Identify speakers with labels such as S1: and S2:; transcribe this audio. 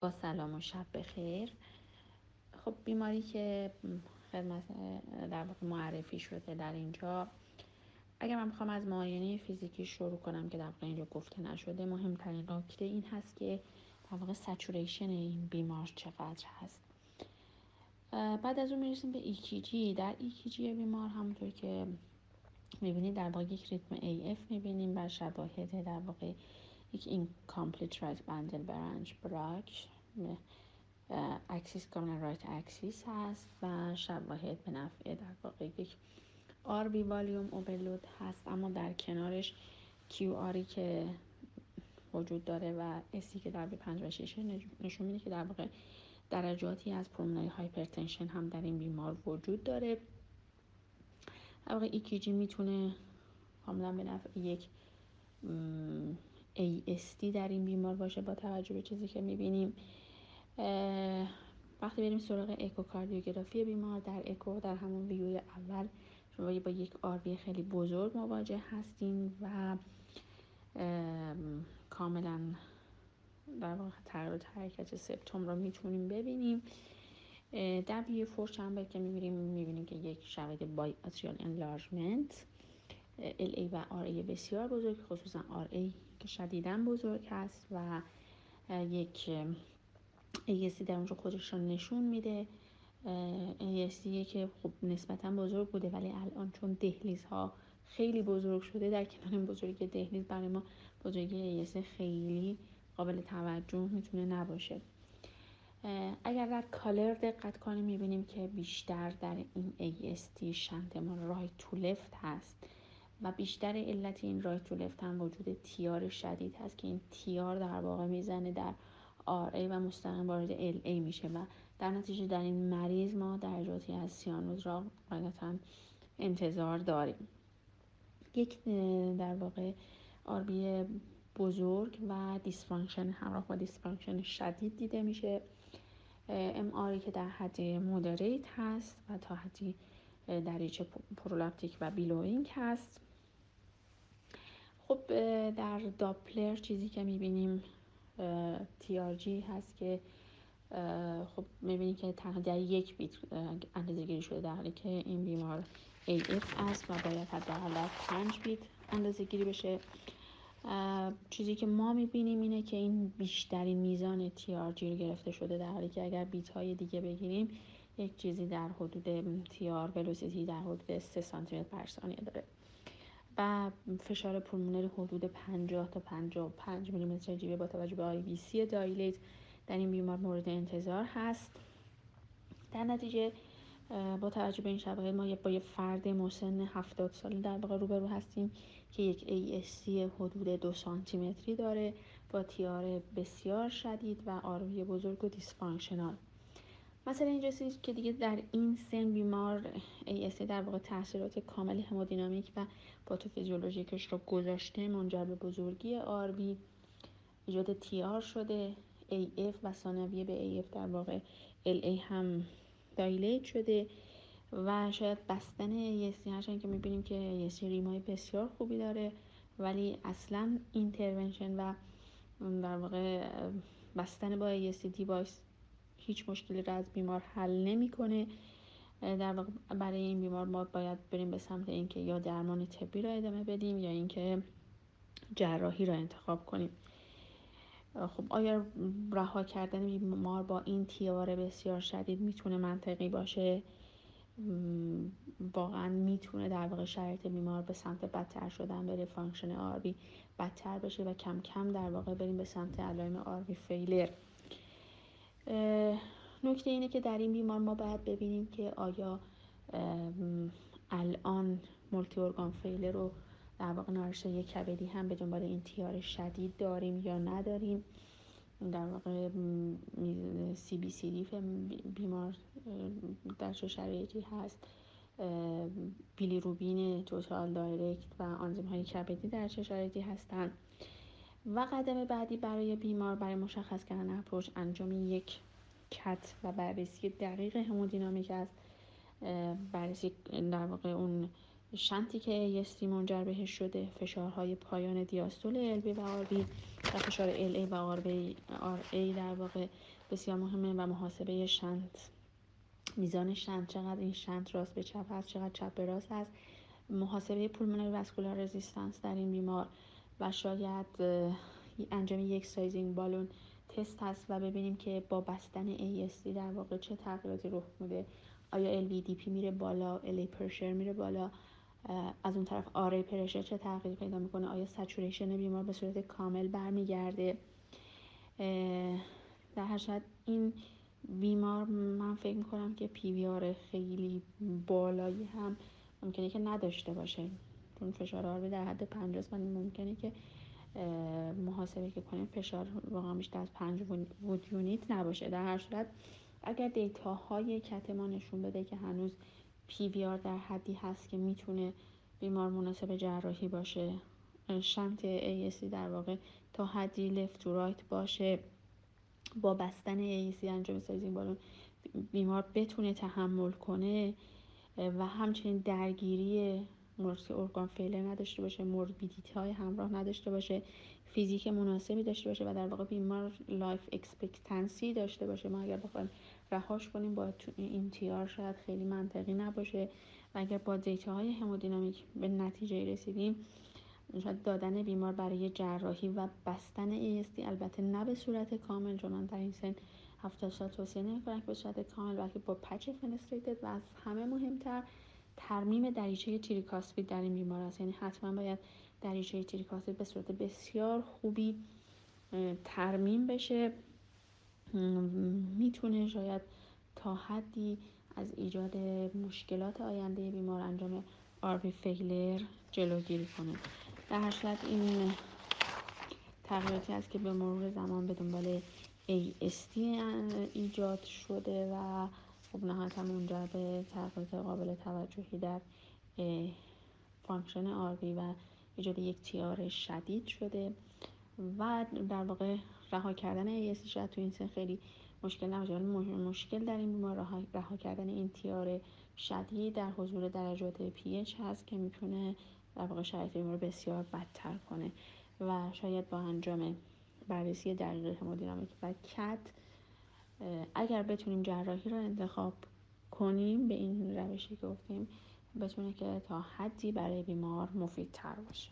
S1: با سلام و شب بخیر. خب بیماری که خدمت در واقع معرفی شده در اینجا اگر من بخوام از معاینه فیزیکی شروع کنم که در واقع اینجا گفته نشده مهمترین نکته این هست که در واقع saturation این بیمار چقدر هست. بعد از اون می‌رسیم به EKG در EKG بیمار همونطور که می‌بینید در واقع یک ریتم AF می‌بینیم بر شواهد در واقع یک complete right bundle branch block axis کاملا right axis هست و شواهد به نفع در واقع یک RV volume overload هست. اما در کنارش QR ی که وجود داره و S ی که در V5 و 6 نشون میده که در واقع درجاتی از pulmonary hypertension هم در این بیمار وجود داره. در واقع EKG می‌تونه کاملا به نفع یک AST در این بیمار باشه با توجه به چیزی که می‌بینیم وقتی بریم سراغ اکوکاردیوگرافی بیمار در اکو در همون ویوی اول شما با یک آروی خیلی بزرگ مواجه هستیم و کاملا در واقع تغییر حرکت سپتوم رو می‌تونیم ببینیم. در ویو فور چمبر که می‌بینیم می‌بینیم که یک شواهد بای اتریال انلارجمنت ای و ای بسیار بزرگ خصوصا ای که شدیدا بزرگ هست و یک ASD در اونجا خودش رو نشون میده. ASD که خب نسبتا بزرگ بوده ولی الان چون دهلیز ها خیلی بزرگ شده در کنار بزرگی دهلیز برای ما بزرگی ASD خیلی قابل توجه می‌تونه نباشه. اگر در کالر دقت کنیم می‌بینیم که بیشتر در این AST شنتمان رایت تو لفت هست. و بیشتر علت این right to left هم وجود TR شدید هست که این TR در واقع می‌زنه در RA و مستقیم وارد LA میشه و در نتیجه در این مریض ما درجاتی از سیانوز را قاعدتا انتظار داریم. یک در واقع RV بزرگ و dysfunction همراه با dysfunction شدید دیده میشه. MR ی که در حد moderate هست و تا حدی دریچه prolaptic و billowing هست. خب در داپلر چیزی که می‌بینیم جی هست که خب می‌بینید که تنها در یک beat اندازه گیری شده در حالی که این بیمار AF است و باید حداقل در پنج beat اندازه گیری بشه چیزی که ما می‌بینیم اینه که این بیشترین میزان جی رو گرفته شده در حالی که اگر beat های دیگه بگیریم یک چیزی در حدود TR velocity در حدود 3 سانتی متر per ثانیه داره. و فشار pulmonary حدود 50 تا 55 میلیمتر جیوه با توجه به IVC dilate در این بیمار مورد انتظار هست. در نتیجه با توجه به این شواهد ما با یه فرد مسن 70 ساله در واقع روبرو هستیم که یک ASD حدود دو سانتی متری داره با TR بسیار شدید و RV بزرگ و dysfunctional. مثلا اینجا که دیگه در این سن بیمار ASD در واقع تاثیرات کامل همودینامیک و پاتوفیزیولوژیکش رو گذاشته منجر به بزرگی RV ایجاد TR شده AF و ثانویه به AF در واقع LA هم dilate شده و شاید بستن ASD هرچند که می‌بینیم که ASD rim های بسیار خوبی داره ولی اصلا intervention و در واقع بستن با ASD device هیچ مشکلی را از بیمار حل نمی‌کنه. در واقع برای این بیمار ما باید بریم به سمت اینکه یا درمان طبی را ادامه بدیم یا اینکه جراحی را انتخاب کنیم. خب آیا رها کردن بیمار با این TR بسیار شدید می‌تونه منطقی باشه؟ واقعا می‌تونه در واقع شرایط بیمار به سمت بدتر شدن بره function RV بدتر بشه و کم کم در واقع بریم به سمت علائم RV failure نکته اینه که در این بیمار ما باید ببینیم که آیا الان multi organ failure رو در واقع نارسایی کبدی هم به دنبال این TR شدید داریم یا نداریم. در واقع CBC diff بیمار در چه شرایطی هست. بیلیروبین total direct و آنزیم های کبدی در چه شرایطی هستند و قدم بعدی برای بیمار برای مشخص کردن approach انجام یک cath و بررسی دقیق همودینامیک است بررسی در واقع اون shunt ی که ASD منجر بهش شده فشارهای پایان دیاستول LV و RV و فشار LA و RA در واقع بسیار مهمه و محاسبه shunt میزان shunt چقدر این shunt راست به چپ هست چقدر چپ به راست هست. محاسبه pulmonary vascular resistance در این بیمار و شاید انجام یک sizing balloon test هست و ببینیم که با بستن ASD در واقع چه تغییراتی رخ میده. آیا LVEDP میره بالا؟ LA pressure میره بالا؟ از اون طرف RA pressure چه تغییری پیدا می‌کنه؟ آیا saturation بیمار به صورت کامل برمیگرده؟ در هر صورت این بیمار من فکر می‌کنم که پیویار خیلی بالایی هم ممکنه که نداشته باشه. فشار آربی در حد پنجاست و ممکنه که محاسبه که کنیم فشار واقعا بیشتر از پنج وود یونیت نباشه. در هر صورت اگر دیتاهای کت ما نشون بده که هنوز پی وی آر در حدی هست که می‌تونه بیمار مناسب جراحی باشه shunt ASD در واقع تا حدی left to right باشه با بستن ASC انجام sizing balloon بیمار بتونه تحمل کنه و همچنین درگیری multi organ failure نداشته باشه morbidity های همراه نداشته باشه فیزیک مناسبی داشته باشه و در واقع بیمار life expectancy داشته باشه. ما اگر بخوایم رهاش کنیم با این TR شاید خیلی منطقی نباشه. و اگر با دیتا های همودینامیک به نتیجه رسیدیم شاید دادن بیمار برای جراحی و بستن ASD البته نه به صورت کامل چون در این سن 70 سال توصیه نمی‌کنم که به صورت کامل بلکه با پچ فنستریتد و از همه مهمتر ترمیم دریچه تریکاسپید در این بیمار است. یعنی حتما باید دریچه تریکاسپید به صورت بسیار خوبی ترمیم بشه. می‌تونه شاید تا حدی از ایجاد مشکلات آینده بیمار انجام RV failure جلوگیری کنه. در هر صورت این تغییراتی است که به مرور زمان به دنبال ASD ایجاد شده و خب نهایتا منجر به تغییرات قابل توجهی در function RV و ایجاد یک TR شدید شده و در واقع رها کردن ASD شاید تو این سن خیلی مشکل نباشه. مشکل در این بیمار رها, کردن این TR شدید در حضور درجات PH هست که می‌تونه در واقع شرایط بیمار بسیار بدتر کنه و شاید با انجام بررسی دقیق همودینامیک و cath اگر بتونیم جراحی رو انتخاب کنیم به این روشی که گفتیم بتونه که تا حدی برای بیمار مفید تر باشه.